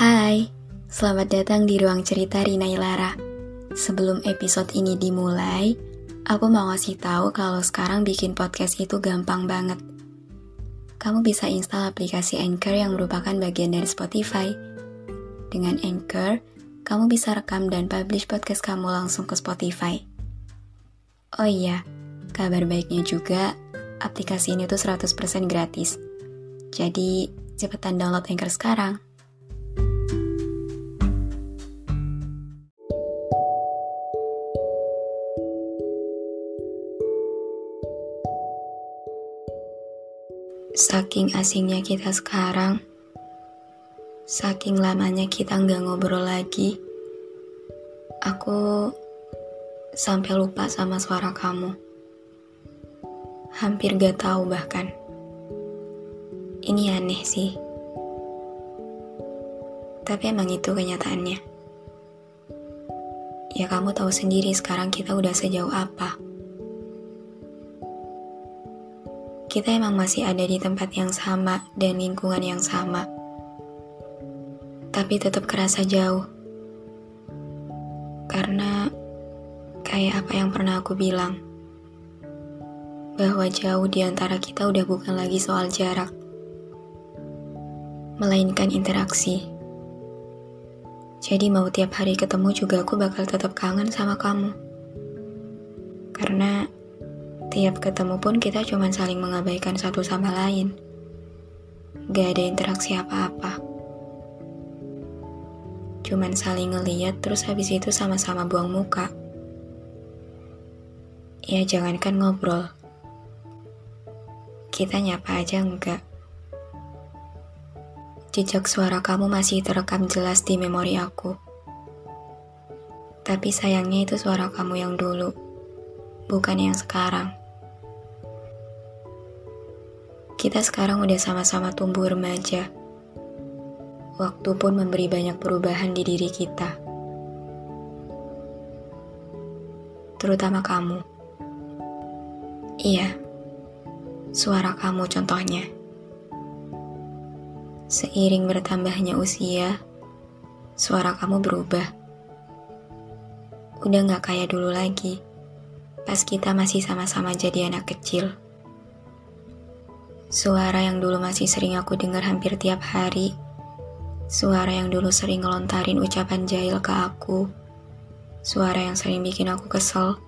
Hai, selamat datang di ruang cerita Rina Ilara. Sebelum episode ini dimulai, aku mau ngasih tahu kalau sekarang bikin podcast itu gampang banget. Kamu bisa install aplikasi Anchor yang merupakan bagian dari Spotify. Dengan Anchor, kamu bisa rekam dan publish podcast kamu langsung ke Spotify. Oh iya, kabar baiknya juga, aplikasi ini tuh 100% gratis. Jadi, cepetan download Anchor sekarang. Saking asingnya kita sekarang, saking lamanya kita nggak ngobrol lagi, aku sampai lupa sama suara kamu. Hampir gak tahu bahkan. Ini aneh sih. Tapi emang itu kenyataannya. Ya kamu tahu sendiri sekarang kita udah sejauh apa. Kita emang masih ada di tempat yang sama dan lingkungan yang sama. Tapi tetap kerasa jauh. Karena kayak apa yang pernah aku bilang. Bahwa jauh di antara kita udah bukan lagi soal jarak. Melainkan interaksi. Jadi mau tiap hari ketemu juga aku bakal tetap kangen sama kamu. Karena Tiap ketemu pun kita cuma saling mengabaikan satu sama lain. Gak ada interaksi apa-apa. Cuman saling ngeliat terus habis itu sama-sama buang muka. Ya jangankan ngobrol. Kita nyapa aja enggak. Jejak suara kamu masih terekam jelas di memori aku. Tapi sayangnya itu suara kamu yang dulu, bukan yang sekarang. Kita sekarang udah sama-sama tumbuh remaja. Waktu pun memberi banyak perubahan di diri kita. Terutama kamu. Iya, suara kamu contohnya. Seiring bertambahnya usia, suara kamu berubah. Udah gak kayak dulu lagi, pas kita masih sama-sama jadi anak kecil. Suara yang dulu masih sering aku dengar hampir tiap hari. Suara yang dulu sering ngelontarin ucapan jahil ke aku. Suara yang sering bikin aku kesel.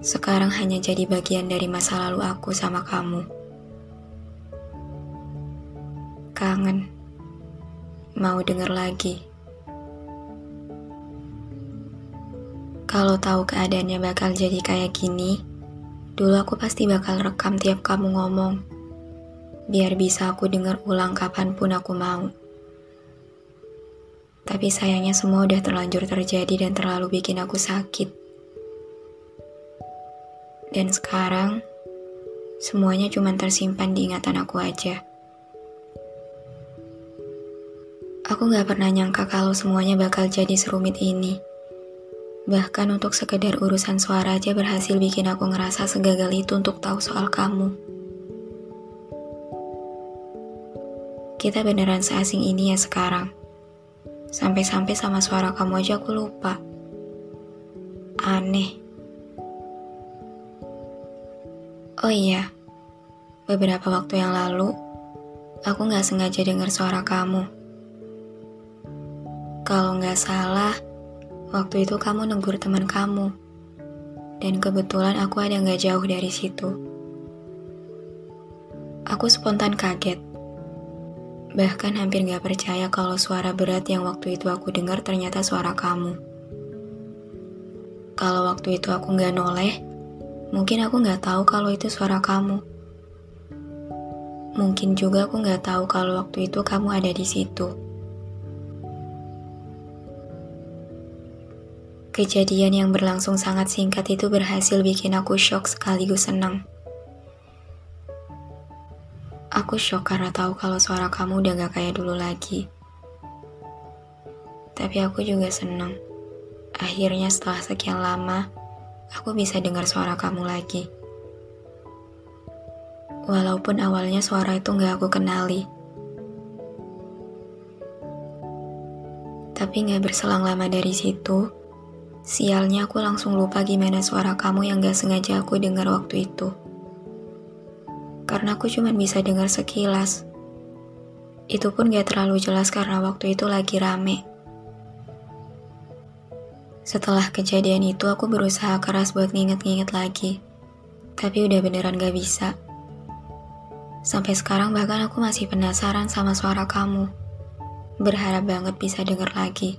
Sekarang hanya jadi bagian dari masa lalu aku sama kamu. Kangen. Mau denger lagi. Kalau tahu keadaannya bakal jadi kayak gini, dulu aku pasti bakal rekam tiap kamu ngomong biar bisa aku dengar ulang kapan pun aku mau. Tapi sayangnya semua udah terlanjur terjadi dan terlalu bikin aku sakit. Dan sekarang, semuanya cuma tersimpan di ingatan aku aja. Aku gak pernah nyangka kalau semuanya bakal jadi serumit ini. Bahkan untuk sekedar urusan suara aja berhasil bikin aku ngerasa segagal itu untuk tahu soal kamu. Kita beneran seasing ini ya sekarang. Sampai-sampai sama suara kamu aja aku lupa. Aneh. Oh iya, beberapa waktu yang lalu, aku gak sengaja dengar suara kamu. Kalau gak salah, waktu itu kamu negur teman kamu. Dan kebetulan aku ada gak jauh dari situ. Aku spontan kaget Bahkan hampir gak percaya kalau suara berat yang waktu itu aku dengar ternyata suara kamu. Kalau waktu itu aku nggak noleh, mungkin aku nggak tahu kalau itu suara kamu. Mungkin juga aku nggak tahu kalau waktu itu kamu ada di situ. Kejadian yang berlangsung sangat singkat itu berhasil bikin aku shock sekaligus senang. Aku shock karena tahu kalau suara kamu udah gak kayak dulu lagi. Tapi aku juga senang. Akhirnya setelah sekian lama, aku bisa dengar suara kamu lagi. Walaupun awalnya suara itu gak aku kenali. Tapi gak berselang lama dari situ, Sialnya aku langsung lupa gimana suara kamu yang gak sengaja aku dengar waktu itu. Karena aku cuma bisa dengar sekilas. Itu pun gak terlalu jelas karena waktu itu lagi rame. Setelah kejadian itu aku berusaha keras buat nginget-nginget lagi. Tapi udah beneran gak bisa. Sampai sekarang bahkan aku masih penasaran sama suara kamu. Berharap banget bisa denger lagi.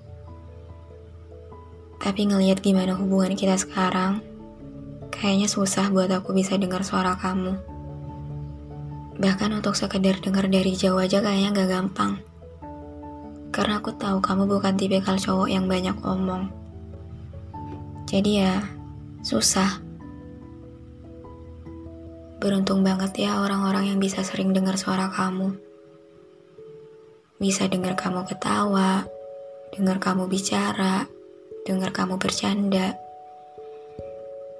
Tapi ngelihat gimana hubungan kita sekarang, kayaknya susah buat aku bisa dengar suara kamu. Bahkan untuk sekedar dengar dari jauh aja kayaknya gak gampang. Karena aku tahu kamu bukan tipikal cowok yang banyak omong. Jadi ya, susah. Beruntung banget ya orang-orang yang bisa sering dengar suara kamu. Bisa dengar kamu ketawa, dengar kamu bicara, dengar kamu bercanda.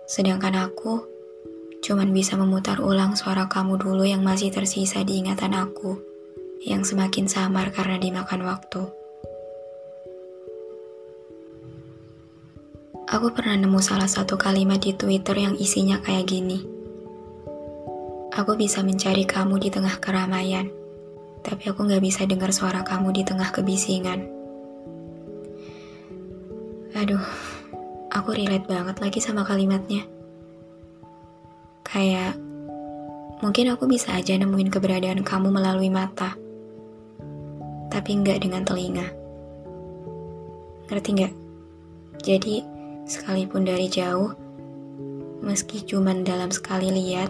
Sedangkan aku cuman bisa memutar ulang suara kamu dulu yang masih tersisa di ingatan aku, yang semakin samar karena dimakan waktu. Aku pernah nemu salah satu kalimat di Twitter yang isinya kayak gini. Aku bisa mencari kamu di tengah keramaian, tapi aku gak bisa dengar suara kamu di tengah kebisingan. Aduh, aku relate banget lagi sama kalimatnya. Kayak, mungkin aku bisa aja nemuin keberadaan kamu melalui mata. Tapi nggak dengan telinga. Ngerti nggak? Jadi, sekalipun dari jauh, meski cuman dalam sekali lihat,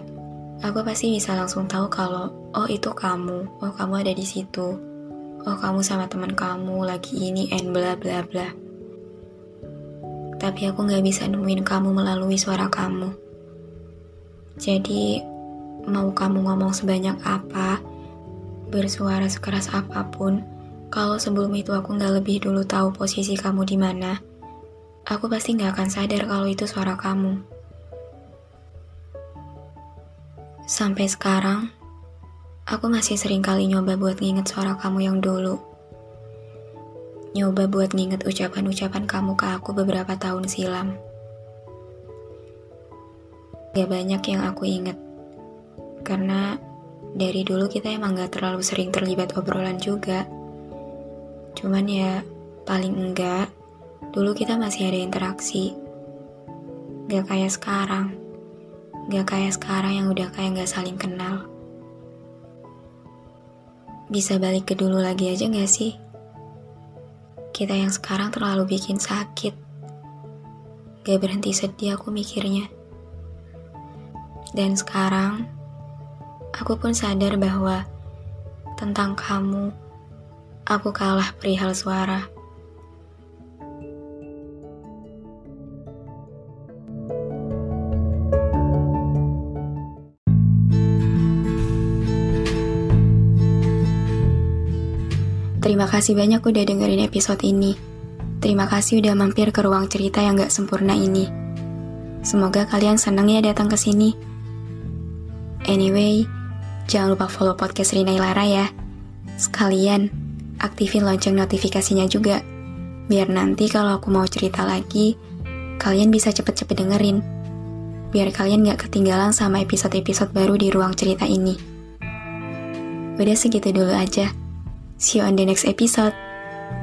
aku pasti bisa langsung tahu kalau, oh itu kamu, oh kamu ada di situ, oh kamu sama teman kamu lagi ini and bla bla bla tapi aku gak bisa nemuin kamu melalui suara kamu. Jadi, mau kamu ngomong sebanyak apa, bersuara sekeras apa pun, kalau sebelum itu aku gak lebih dulu tahu posisi kamu di mana, aku pasti gak akan sadar kalau itu suara kamu. Sampai sekarang, aku masih sering kali nyoba buat nginget suara kamu yang dulu nyoba buat nginget ucapan-ucapan kamu ke aku beberapa tahun silam. Gak banyak yang aku inget, karena dari dulu kita emang gak terlalu sering terlibat obrolan juga. Cuman ya, paling enggak, dulu kita masih ada interaksi. Gak kayak sekarang, gak kayak sekarang yang udah kayak gak saling kenal. Bisa balik ke dulu lagi aja gak sih? Kita yang sekarang terlalu bikin sakit. Gak berhenti sedih aku mikirnya. Dan sekarang, aku pun sadar bahwa tentang kamu, aku kalah perihal suara. Terima kasih banyak udah dengerin episode ini. Terima kasih udah mampir ke ruang cerita yang gak sempurna ini. Semoga kalian senang ya datang ke sini. Anyway, jangan lupa follow podcast Rina Ilara ya. Sekalian, aktifin lonceng notifikasinya juga. Biar nanti kalau aku mau cerita lagi, kalian bisa cepet-cepet dengerin. Biar kalian gak ketinggalan sama episode-episode baru di ruang cerita ini. Udah segitu dulu aja. See you on the next episode.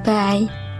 Bye.